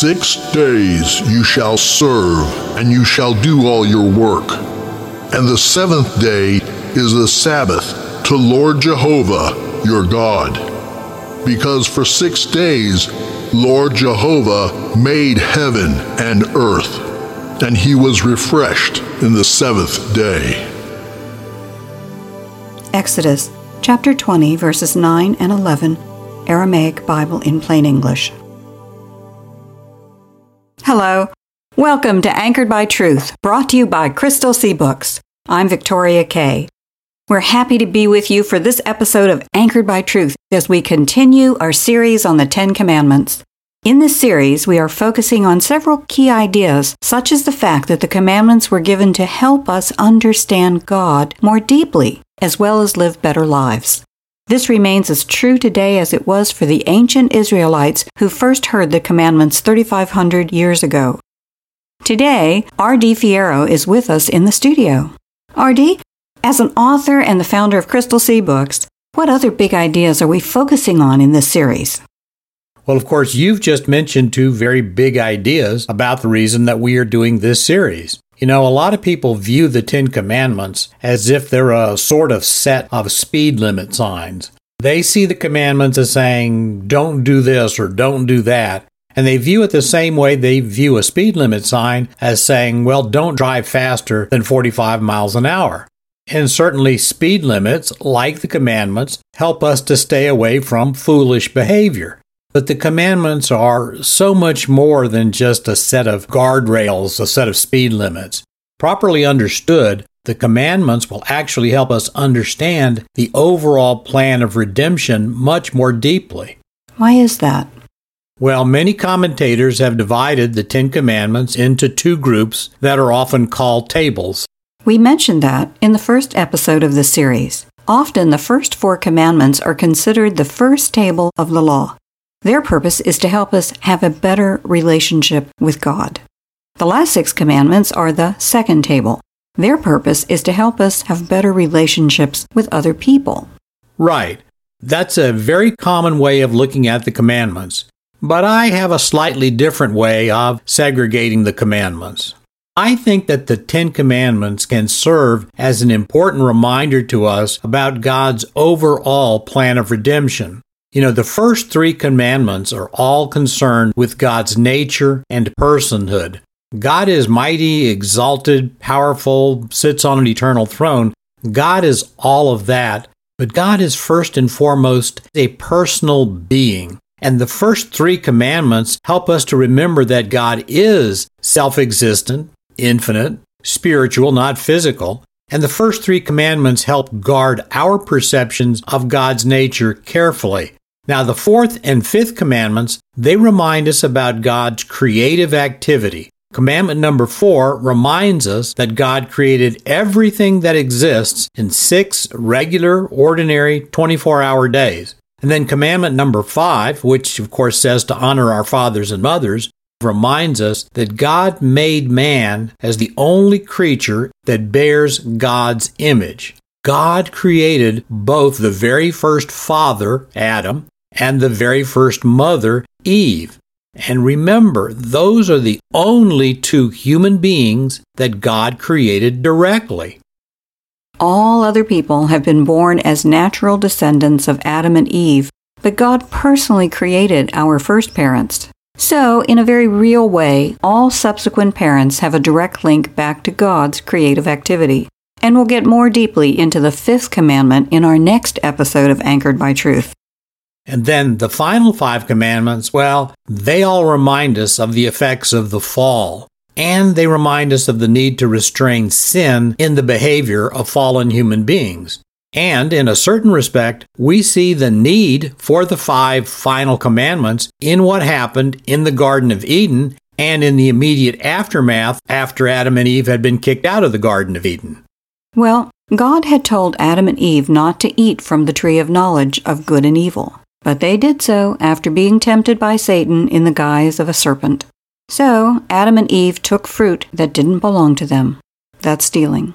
Six days you shall serve, and you shall do all your work. And the seventh day is the Sabbath to Lord Jehovah your God. Because for six days Lord Jehovah made heaven and earth, and he was refreshed in the seventh day. Exodus chapter 20, verses 9 and 11, Aramaic Bible in plain English. Hello. Welcome to Anchored by Truth, brought to you by Crystal Sea Books. I'm Victoria K. We're happy to be with you for this episode of Anchored by Truth as we continue our series on the Ten Commandments. In this series, we are focusing on several key ideas, such as the fact that the commandments were given to help us understand God more deeply, as well as live better lives. This remains as true today as it was for the ancient Israelites who first heard the commandments 3,500 years ago. Today, R.D. Fierro is with us in the studio. R.D., as an author and the founder of Crystal Sea Books, what other big ideas are we focusing on in this series? Well, of course, you've just mentioned two very big ideas about the reason that we are doing this series. You know, a lot of people view the Ten Commandments as if they're a sort of set of speed limit signs. They see the commandments as saying, don't do this or don't do that. And they view it the same way they view a speed limit sign as saying, well, don't drive faster than 45 miles an hour. And certainly, speed limits, like the commandments, help us to stay away from foolish behavior. But the commandments are so much more than just a set of guardrails, a set of speed limits. Properly understood, the commandments will actually help us understand the overall plan of redemption much more deeply. Why is that? Well, many commentators have divided the Ten Commandments into two groups that are often called tables. We mentioned that in the first episode of the series. Often the first four commandments are considered the first table of the law. Their purpose is to help us have a better relationship with God. The last six commandments are the second table. Their purpose is to help us have better relationships with other people. Right. That's a very common way of looking at the commandments. But I have a slightly different way of segregating the commandments. I think that the Ten Commandments can serve as an important reminder to us about God's overall plan of redemption. You know, the first three commandments are all concerned with God's nature and personhood. God is mighty, exalted, powerful, sits on an eternal throne. God is all of that, but God is first and foremost a personal being. And the first three commandments help us to remember that God is self existent, infinite, spiritual, not physical, and the first three commandments help guard our perceptions of God's nature carefully. Now, the fourth and fifth commandments, they remind us about God's creative activity. Commandment number four reminds us that God created everything that exists in six regular, ordinary, 24 hour days. And then commandment number five, which of course says to honor our fathers and mothers, reminds us that God made man as the only creature that bears God's image. God created both the very first father, Adam, and the very first mother, Eve. And remember, those are the only two human beings that God created directly. All other people have been born as natural descendants of Adam and Eve, but God personally created our first parents. So, in a very real way, all subsequent parents have a direct link back to God's creative activity. And we'll get more deeply into the fifth commandment in our next episode of Anchored by Truth. And then the final five commandments, well, they all remind us of the effects of the fall. And they remind us of the need to restrain sin in the behavior of fallen human beings. And in a certain respect, we see the need for the five final commandments in what happened in the Garden of Eden and in the immediate aftermath after Adam and Eve had been kicked out of the Garden of Eden. Well, God had told Adam and Eve not to eat from the tree of knowledge of good and evil, but they did so after being tempted by Satan in the guise of a serpent. So Adam and Eve took fruit that didn't belong to them. That's stealing.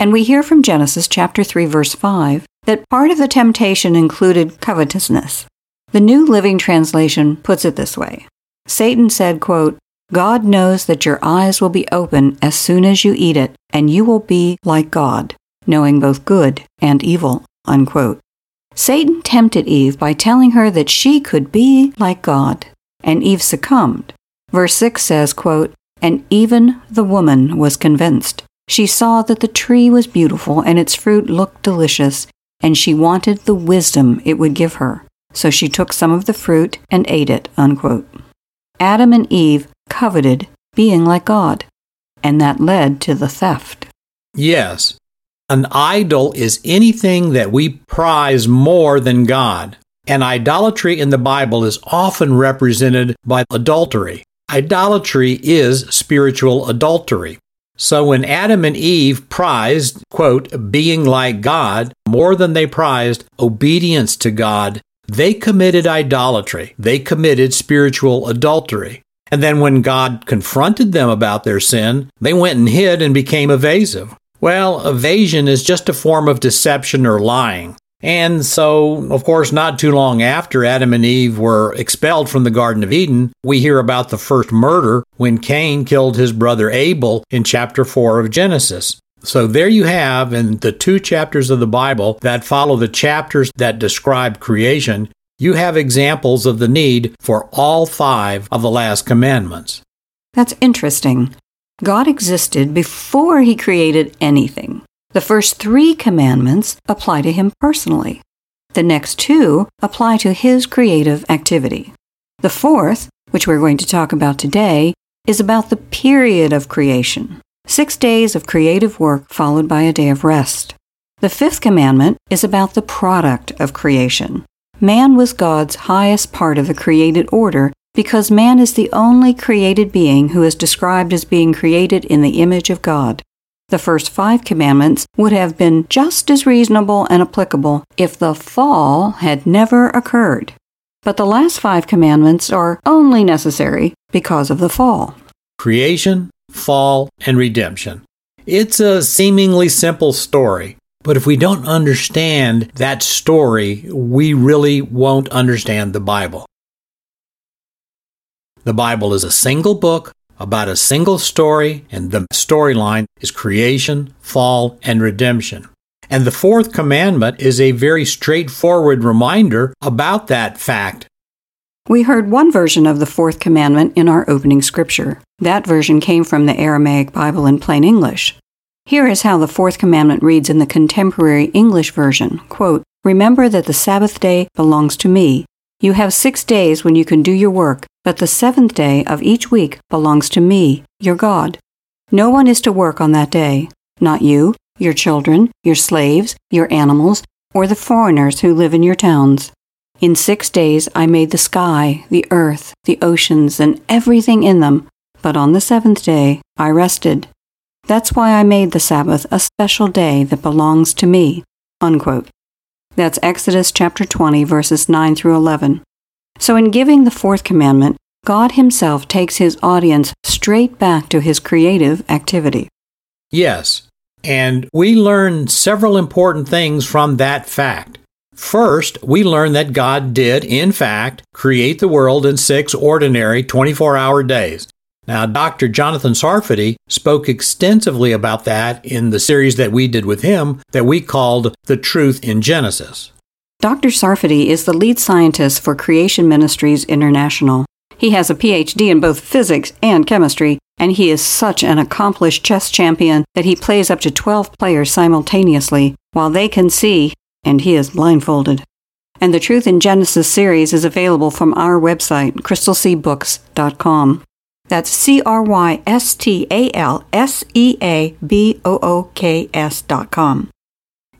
And we hear from Genesis chapter 3 verse 5 that part of the temptation included covetousness. The New Living Translation puts it this way. Satan said, quote, God knows that your eyes will be open as soon as you eat it, and you will be like God, knowing both good and evil. Unquote. Satan tempted Eve by telling her that she could be like God, and Eve succumbed. Verse 6 says, quote, And even the woman was convinced. She saw that the tree was beautiful and its fruit looked delicious, and she wanted the wisdom it would give her. So she took some of the fruit and ate it. Unquote. Adam and Eve coveted being like God, and that led to the theft. Yes. An idol is anything that we prize more than God. And idolatry in the Bible is often represented by adultery. Idolatry is spiritual adultery. So when Adam and Eve prized, quote, being like God more than they prized obedience to God, they committed idolatry. They committed spiritual adultery. And then when God confronted them about their sin, they went and hid and became evasive. Well, evasion is just a form of deception or lying. And so, of course, not too long after Adam and Eve were expelled from the Garden of Eden, we hear about the first murder when Cain killed his brother Abel in chapter 4 of Genesis. So there you have in the two chapters of the Bible that follow the chapters that describe creation, you have examples of the need for all five of the last commandments. That's interesting. God existed before he created anything. The first three commandments apply to him personally. The next two apply to his creative activity. The fourth, which we're going to talk about today, is about the period of creation. Six days of creative work followed by a day of rest. The fifth commandment is about the product of creation. Man was God's highest part of the created order because man is the only created being who is described as being created in the image of God. The first five commandments would have been just as reasonable and applicable if the fall had never occurred. But the last five commandments are only necessary because of the fall. Creation, fall, and redemption. It's a seemingly simple story, but if we don't understand that story, we really won't understand the Bible. The Bible is a single book about a single story, and the storyline is creation, fall, and redemption. And the fourth commandment is a very straightforward reminder about that fact. We heard one version of the fourth commandment in our opening scripture. That version came from the Aramaic Bible in plain English. Here is how the fourth commandment reads in the contemporary English version quote, Remember that the Sabbath day belongs to me. You have six days when you can do your work, but the seventh day of each week belongs to me, your God. No one is to work on that day, not you, your children, your slaves, your animals, or the foreigners who live in your towns. In six days I made the sky, the earth, the oceans, and everything in them, but on the seventh day I rested. That's why I made the Sabbath a special day that belongs to me. Unquote. That's Exodus chapter 20, verses 9 through 11. So, in giving the fourth commandment, God Himself takes His audience straight back to His creative activity. Yes, and we learn several important things from that fact. First, we learn that God did, in fact, create the world in six ordinary 24 hour days. Now, Dr. Jonathan Sarfati spoke extensively about that in the series that we did with him that we called The Truth in Genesis. Dr. Sarfati is the lead scientist for Creation Ministries International. He has a PhD in both physics and chemistry, and he is such an accomplished chess champion that he plays up to 12 players simultaneously while they can see, and he is blindfolded. And the Truth in Genesis series is available from our website, crystalseabooks.com. That's C R Y S T A L S E A B O O K S dot com.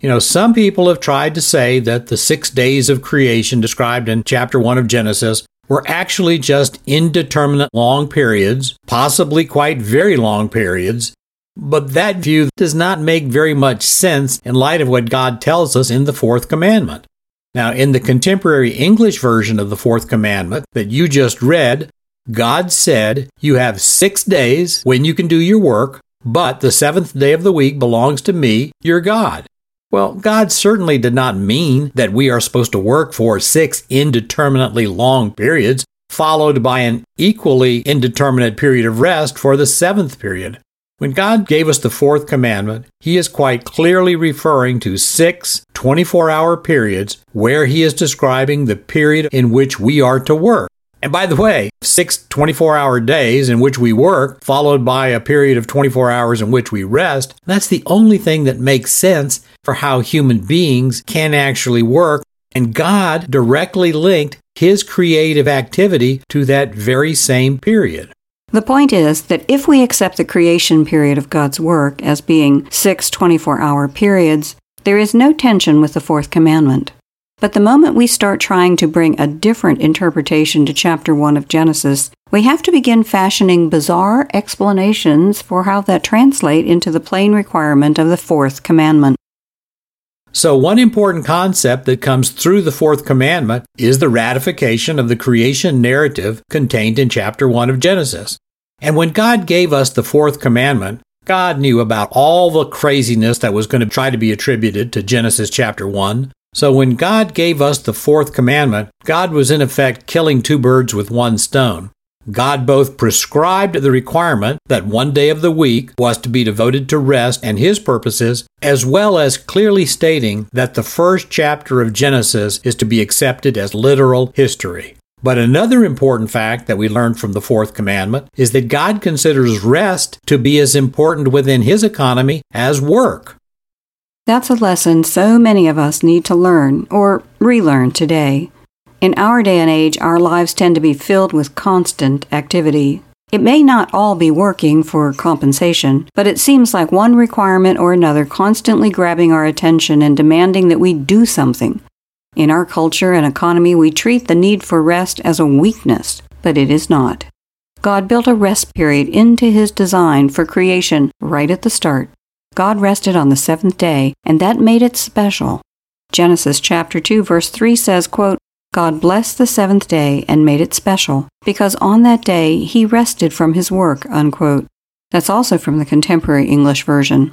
You know, some people have tried to say that the six days of creation described in chapter 1 of Genesis were actually just indeterminate long periods, possibly quite very long periods. But that view does not make very much sense in light of what God tells us in the fourth commandment. Now, in the contemporary English version of the fourth commandment that you just read, God said, You have six days when you can do your work, but the seventh day of the week belongs to me, your God. Well, God certainly did not mean that we are supposed to work for six indeterminately long periods, followed by an equally indeterminate period of rest for the seventh period. When God gave us the fourth commandment, He is quite clearly referring to six 24 hour periods where He is describing the period in which we are to work. And by the way, six 24 hour days in which we work, followed by a period of 24 hours in which we rest, that's the only thing that makes sense for how human beings can actually work. And God directly linked his creative activity to that very same period. The point is that if we accept the creation period of God's work as being six 24 hour periods, there is no tension with the fourth commandment. But the moment we start trying to bring a different interpretation to chapter 1 of Genesis, we have to begin fashioning bizarre explanations for how that translate into the plain requirement of the fourth commandment. So, one important concept that comes through the fourth commandment is the ratification of the creation narrative contained in chapter 1 of Genesis. And when God gave us the fourth commandment, God knew about all the craziness that was going to try to be attributed to Genesis chapter 1. So when God gave us the fourth commandment, God was in effect killing two birds with one stone. God both prescribed the requirement that one day of the week was to be devoted to rest and His purposes, as well as clearly stating that the first chapter of Genesis is to be accepted as literal history. But another important fact that we learn from the fourth commandment is that God considers rest to be as important within His economy as work. That's a lesson so many of us need to learn or relearn today. In our day and age, our lives tend to be filled with constant activity. It may not all be working for compensation, but it seems like one requirement or another constantly grabbing our attention and demanding that we do something. In our culture and economy, we treat the need for rest as a weakness, but it is not. God built a rest period into his design for creation right at the start. God rested on the seventh day, and that made it special. Genesis chapter 2 verse 3 says, quote, God blessed the seventh day and made it special, because on that day he rested from his work. Unquote. That's also from the contemporary English version.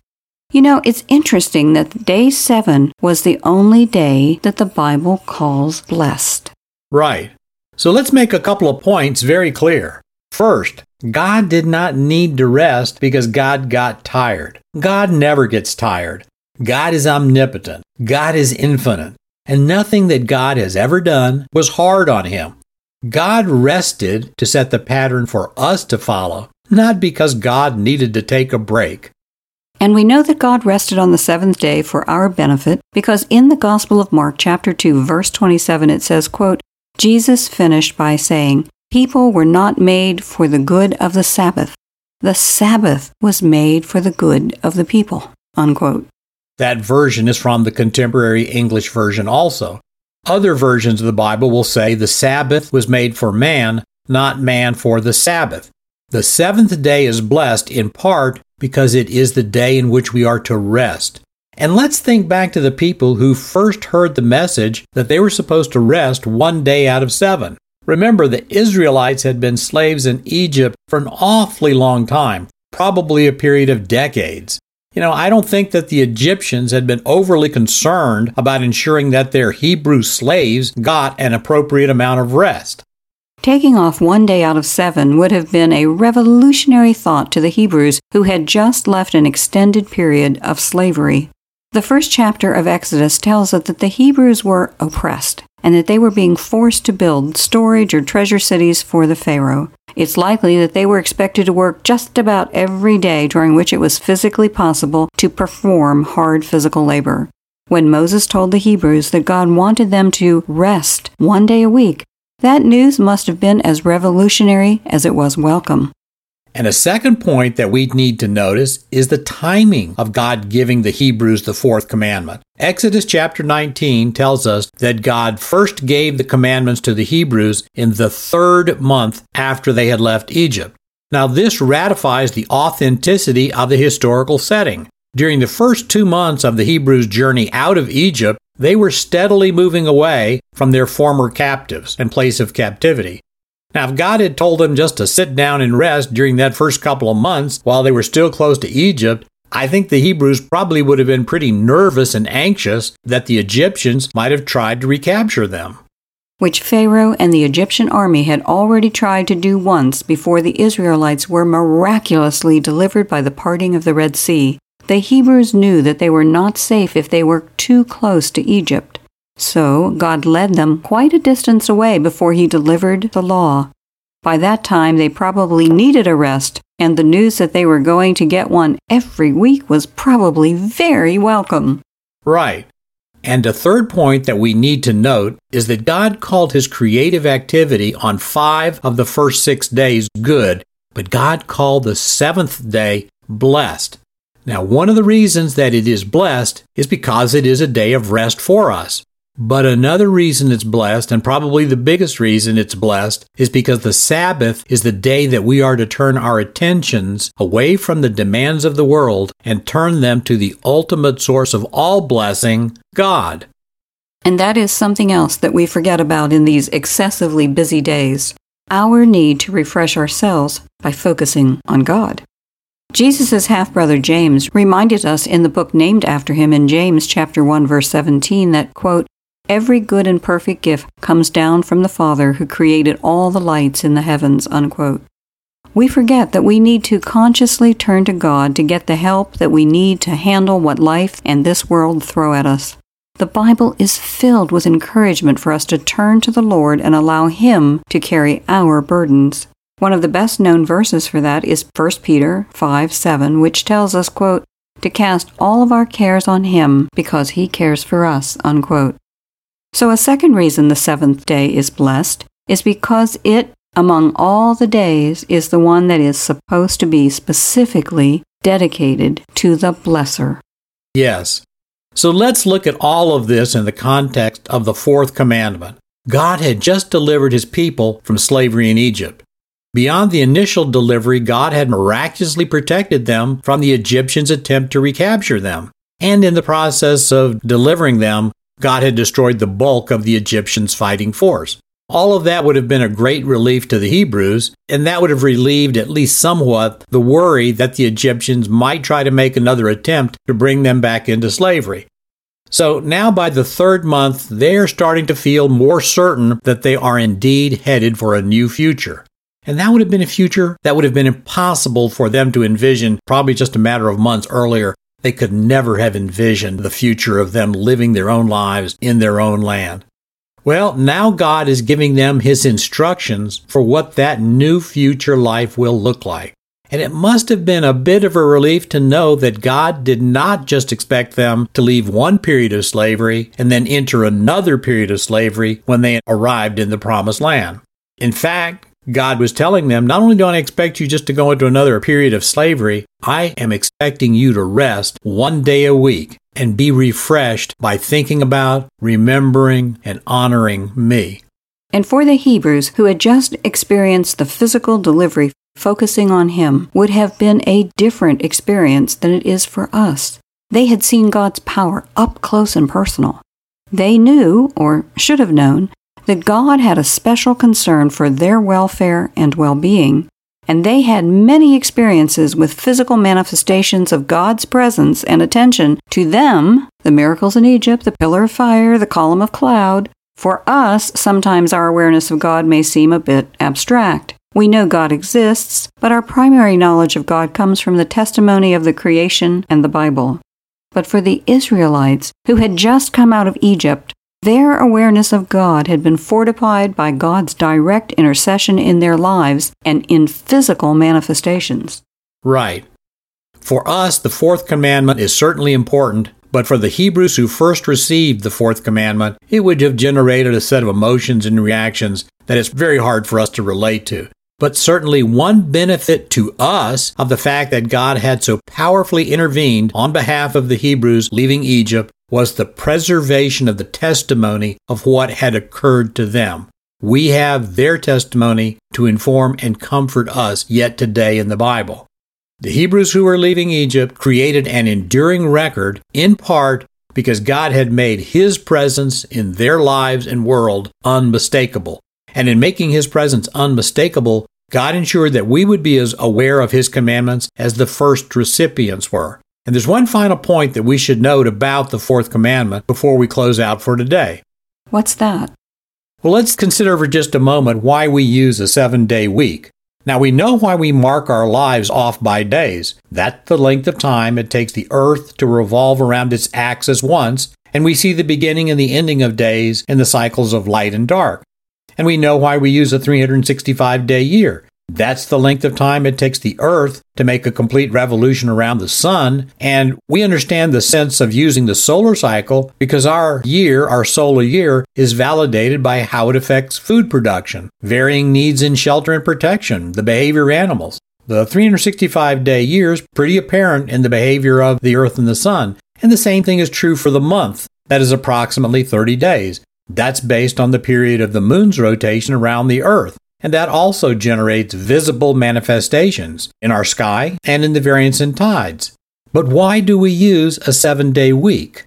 You know, it's interesting that day seven was the only day that the Bible calls blessed. Right. So let's make a couple of points very clear. First, God did not need to rest because God got tired. God never gets tired. God is omnipotent. God is infinite and nothing that God has ever done was hard on him. God rested to set the pattern for us to follow, not because God needed to take a break. And we know that God rested on the seventh day for our benefit because in the Gospel of Mark chapter 2 verse 27 it says, quote, Jesus finished by saying, People were not made for the good of the Sabbath. The Sabbath was made for the good of the people. Unquote. That version is from the contemporary English version also. Other versions of the Bible will say the Sabbath was made for man, not man for the Sabbath. The seventh day is blessed in part because it is the day in which we are to rest. And let's think back to the people who first heard the message that they were supposed to rest one day out of seven. Remember, the Israelites had been slaves in Egypt for an awfully long time, probably a period of decades. You know, I don't think that the Egyptians had been overly concerned about ensuring that their Hebrew slaves got an appropriate amount of rest. Taking off one day out of seven would have been a revolutionary thought to the Hebrews who had just left an extended period of slavery. The first chapter of Exodus tells us that the Hebrews were oppressed and that they were being forced to build storage or treasure cities for the Pharaoh. It's likely that they were expected to work just about every day during which it was physically possible to perform hard physical labor. When Moses told the Hebrews that God wanted them to rest one day a week, that news must have been as revolutionary as it was welcome. And a second point that we need to notice is the timing of God giving the Hebrews the fourth commandment. Exodus chapter 19 tells us that God first gave the commandments to the Hebrews in the third month after they had left Egypt. Now, this ratifies the authenticity of the historical setting. During the first two months of the Hebrews' journey out of Egypt, they were steadily moving away from their former captives and place of captivity. Now, if God had told them just to sit down and rest during that first couple of months while they were still close to Egypt, I think the Hebrews probably would have been pretty nervous and anxious that the Egyptians might have tried to recapture them. Which Pharaoh and the Egyptian army had already tried to do once before the Israelites were miraculously delivered by the parting of the Red Sea. The Hebrews knew that they were not safe if they were too close to Egypt. So God led them quite a distance away before he delivered the law. By that time, they probably needed a rest, and the news that they were going to get one every week was probably very welcome. Right. And a third point that we need to note is that God called his creative activity on five of the first six days good, but God called the seventh day blessed. Now, one of the reasons that it is blessed is because it is a day of rest for us. But another reason it's blessed, and probably the biggest reason it's blessed, is because the Sabbath is the day that we are to turn our attentions away from the demands of the world and turn them to the ultimate source of all blessing, God. And that is something else that we forget about in these excessively busy days our need to refresh ourselves by focusing on God. Jesus' half brother James reminded us in the book named after him in James chapter 1 verse 17 that quote Every good and perfect gift comes down from the Father who created all the lights in the heavens. Unquote. We forget that we need to consciously turn to God to get the help that we need to handle what life and this world throw at us. The Bible is filled with encouragement for us to turn to the Lord and allow Him to carry our burdens. One of the best known verses for that is 1 Peter 5 7, which tells us, quote, to cast all of our cares on Him because He cares for us. Unquote. So, a second reason the seventh day is blessed is because it, among all the days, is the one that is supposed to be specifically dedicated to the blesser. Yes. So let's look at all of this in the context of the fourth commandment. God had just delivered his people from slavery in Egypt. Beyond the initial delivery, God had miraculously protected them from the Egyptians' attempt to recapture them. And in the process of delivering them, God had destroyed the bulk of the Egyptians' fighting force. All of that would have been a great relief to the Hebrews, and that would have relieved at least somewhat the worry that the Egyptians might try to make another attempt to bring them back into slavery. So now by the third month, they're starting to feel more certain that they are indeed headed for a new future. And that would have been a future that would have been impossible for them to envision probably just a matter of months earlier they could never have envisioned the future of them living their own lives in their own land. Well, now God is giving them His instructions for what that new future life will look like. And it must have been a bit of a relief to know that God did not just expect them to leave one period of slavery and then enter another period of slavery when they arrived in the promised land. In fact, God was telling them, not only do I expect you just to go into another period of slavery, I am expecting you to rest one day a week and be refreshed by thinking about, remembering, and honoring me. And for the Hebrews who had just experienced the physical delivery, focusing on Him would have been a different experience than it is for us. They had seen God's power up close and personal. They knew, or should have known, that God had a special concern for their welfare and well being, and they had many experiences with physical manifestations of God's presence and attention to them the miracles in Egypt, the pillar of fire, the column of cloud. For us, sometimes our awareness of God may seem a bit abstract. We know God exists, but our primary knowledge of God comes from the testimony of the creation and the Bible. But for the Israelites, who had just come out of Egypt, their awareness of God had been fortified by God's direct intercession in their lives and in physical manifestations. Right. For us, the fourth commandment is certainly important, but for the Hebrews who first received the fourth commandment, it would have generated a set of emotions and reactions that it's very hard for us to relate to. But certainly one benefit to us of the fact that God had so powerfully intervened on behalf of the Hebrews leaving Egypt was the preservation of the testimony of what had occurred to them. We have their testimony to inform and comfort us yet today in the Bible. The Hebrews who were leaving Egypt created an enduring record, in part because God had made His presence in their lives and world unmistakable. And in making His presence unmistakable, God ensured that we would be as aware of His commandments as the first recipients were. And there's one final point that we should note about the fourth commandment before we close out for today. What's that? Well, let's consider for just a moment why we use a seven day week. Now, we know why we mark our lives off by days. That's the length of time it takes the earth to revolve around its axis once, and we see the beginning and the ending of days in the cycles of light and dark. And we know why we use a 365 day year. That's the length of time it takes the Earth to make a complete revolution around the Sun. And we understand the sense of using the solar cycle because our year, our solar year, is validated by how it affects food production, varying needs in shelter and protection, the behavior of animals. The 365 day year is pretty apparent in the behavior of the Earth and the Sun. And the same thing is true for the month. That is approximately 30 days. That's based on the period of the moon's rotation around the Earth and that also generates visible manifestations in our sky and in the variance in tides. But why do we use a seven day week?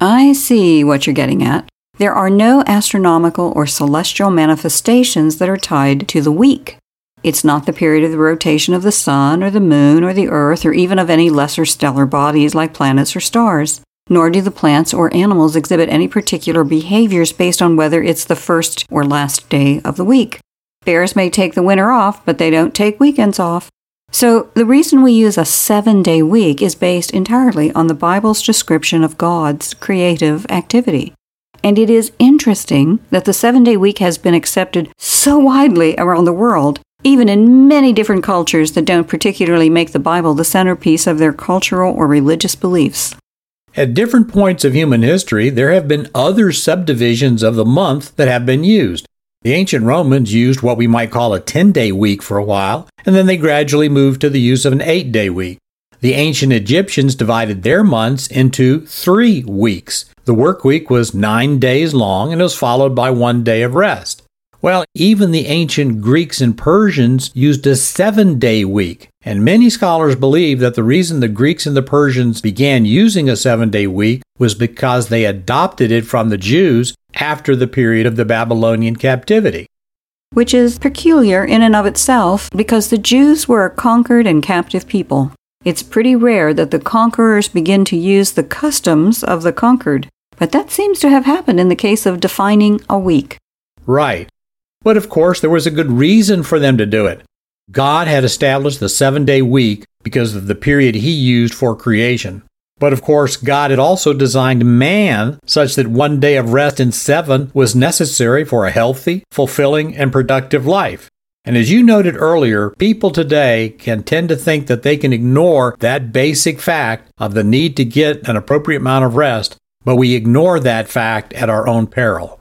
I see what you're getting at. There are no astronomical or celestial manifestations that are tied to the week. It's not the period of the rotation of the sun or the moon or the earth or even of any lesser stellar bodies like planets or stars nor do the plants or animals exhibit any particular behaviors based on whether it's the first or last day of the week. Bears may take the winter off, but they don't take weekends off. So, the reason we use a seven day week is based entirely on the Bible's description of God's creative activity. And it is interesting that the seven day week has been accepted so widely around the world, even in many different cultures that don't particularly make the Bible the centerpiece of their cultural or religious beliefs. At different points of human history, there have been other subdivisions of the month that have been used. The ancient Romans used what we might call a 10 day week for a while, and then they gradually moved to the use of an 8 day week. The ancient Egyptians divided their months into three weeks. The work week was nine days long and was followed by one day of rest. Well, even the ancient Greeks and Persians used a seven day week, and many scholars believe that the reason the Greeks and the Persians began using a seven day week was because they adopted it from the Jews after the period of the Babylonian captivity. Which is peculiar in and of itself because the Jews were a conquered and captive people. It's pretty rare that the conquerors begin to use the customs of the conquered, but that seems to have happened in the case of defining a week. Right. But of course, there was a good reason for them to do it. God had established the seven day week because of the period he used for creation. But of course, God had also designed man such that one day of rest in seven was necessary for a healthy, fulfilling, and productive life. And as you noted earlier, people today can tend to think that they can ignore that basic fact of the need to get an appropriate amount of rest, but we ignore that fact at our own peril.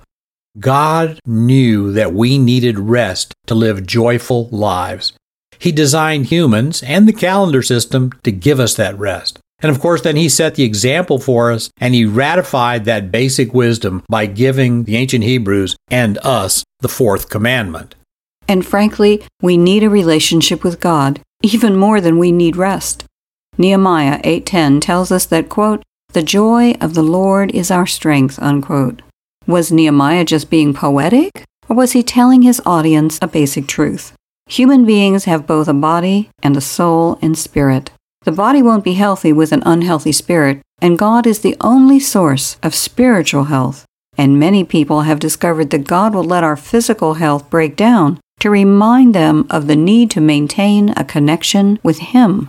God knew that we needed rest to live joyful lives. He designed humans and the calendar system to give us that rest. And of course, then he set the example for us and he ratified that basic wisdom by giving the ancient Hebrews and us the fourth commandment. And frankly, we need a relationship with God even more than we need rest. Nehemiah 8:10 tells us that quote, "The joy of the Lord is our strength." unquote. Was Nehemiah just being poetic? Or was he telling his audience a basic truth? Human beings have both a body and a soul and spirit. The body won't be healthy with an unhealthy spirit, and God is the only source of spiritual health. And many people have discovered that God will let our physical health break down to remind them of the need to maintain a connection with Him.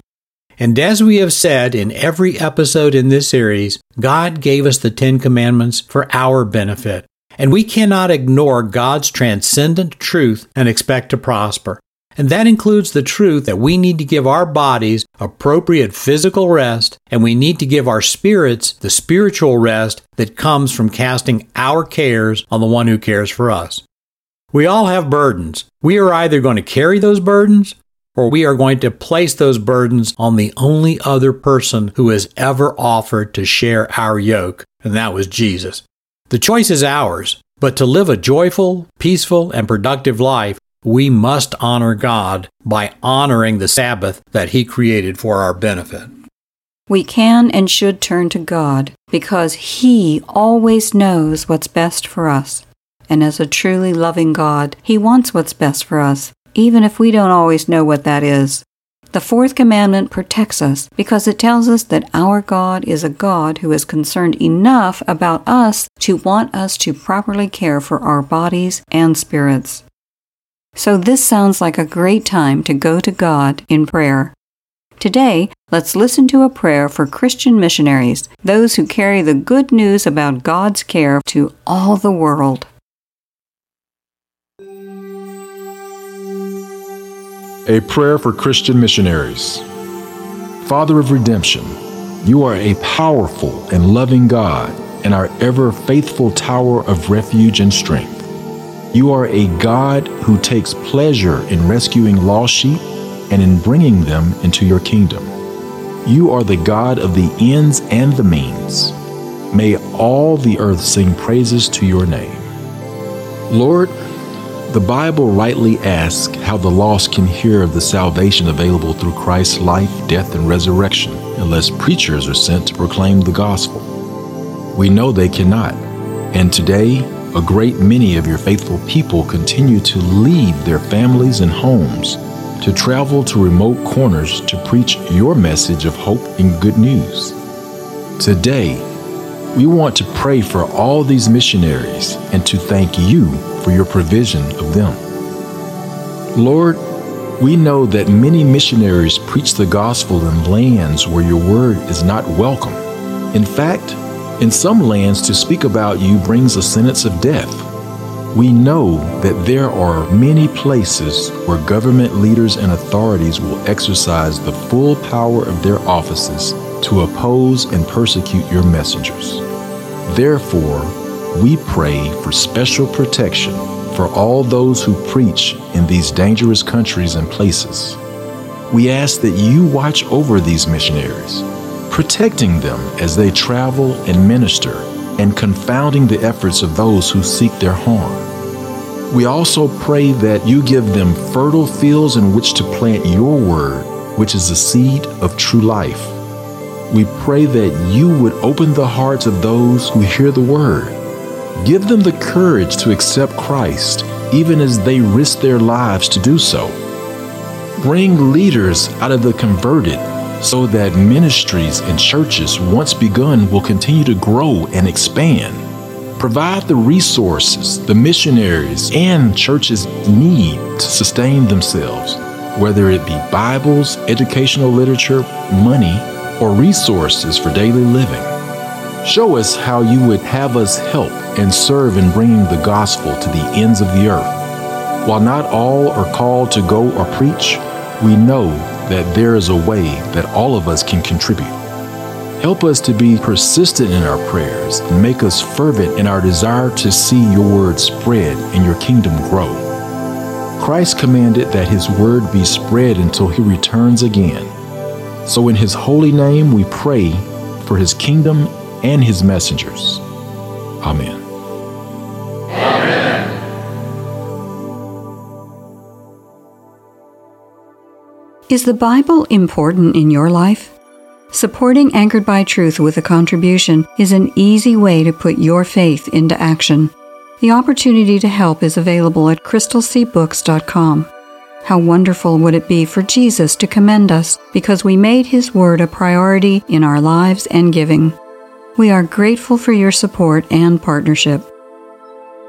And as we have said in every episode in this series, God gave us the Ten Commandments for our benefit. And we cannot ignore God's transcendent truth and expect to prosper. And that includes the truth that we need to give our bodies appropriate physical rest, and we need to give our spirits the spiritual rest that comes from casting our cares on the one who cares for us. We all have burdens. We are either going to carry those burdens or we are going to place those burdens on the only other person who has ever offered to share our yoke, and that was Jesus. The choice is ours, but to live a joyful, peaceful, and productive life, we must honor God by honoring the Sabbath that He created for our benefit. We can and should turn to God because He always knows what's best for us. And as a truly loving God, He wants what's best for us, even if we don't always know what that is. The fourth commandment protects us because it tells us that our God is a God who is concerned enough about us to want us to properly care for our bodies and spirits. So this sounds like a great time to go to God in prayer. Today, let's listen to a prayer for Christian missionaries, those who carry the good news about God's care to all the world. A prayer for Christian missionaries. Father of redemption, you are a powerful and loving God and our ever faithful tower of refuge and strength. You are a God who takes pleasure in rescuing lost sheep and in bringing them into your kingdom. You are the God of the ends and the means. May all the earth sing praises to your name. Lord, the Bible rightly asks how the lost can hear of the salvation available through Christ's life, death, and resurrection unless preachers are sent to proclaim the gospel. We know they cannot, and today, a great many of your faithful people continue to leave their families and homes to travel to remote corners to preach your message of hope and good news. Today, we want to pray for all these missionaries and to thank you for your provision of them. Lord, we know that many missionaries preach the gospel in lands where your word is not welcome. In fact, in some lands, to speak about you brings a sentence of death. We know that there are many places where government leaders and authorities will exercise the full power of their offices to oppose and persecute your messengers. Therefore, we pray for special protection for all those who preach in these dangerous countries and places. We ask that you watch over these missionaries, protecting them as they travel and minister, and confounding the efforts of those who seek their harm. We also pray that you give them fertile fields in which to plant your word, which is the seed of true life. We pray that you would open the hearts of those who hear the word Give them the courage to accept Christ, even as they risk their lives to do so. Bring leaders out of the converted so that ministries and churches once begun will continue to grow and expand. Provide the resources the missionaries and churches need to sustain themselves, whether it be Bibles, educational literature, money, or resources for daily living. Show us how you would have us help and serve in bringing the gospel to the ends of the earth. While not all are called to go or preach, we know that there is a way that all of us can contribute. Help us to be persistent in our prayers and make us fervent in our desire to see your word spread and your kingdom grow. Christ commanded that his word be spread until he returns again. So, in his holy name, we pray for his kingdom and his messengers. Amen. Amen. Is the Bible important in your life? Supporting Anchored by Truth with a contribution is an easy way to put your faith into action. The opportunity to help is available at crystalseabooks.com. How wonderful would it be for Jesus to commend us because we made His Word a priority in our lives and giving? We are grateful for your support and partnership.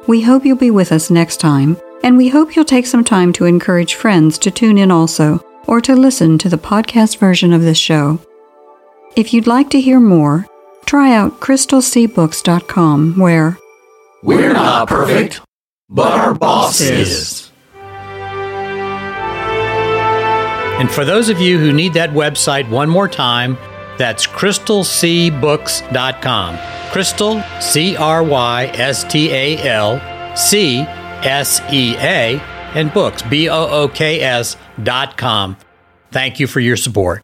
We hope you'll be with us next time, and we hope you'll take some time to encourage friends to tune in also, or to listen to the podcast version of this show. If you'd like to hear more, try out crystalseabooks.com, where We're not perfect, but our boss is. And for those of you who need that website one more time, that's crystalseabooks.com. Crystal, C R Y S T A L, C S E A, and books, B O O K S dot com. Thank you for your support.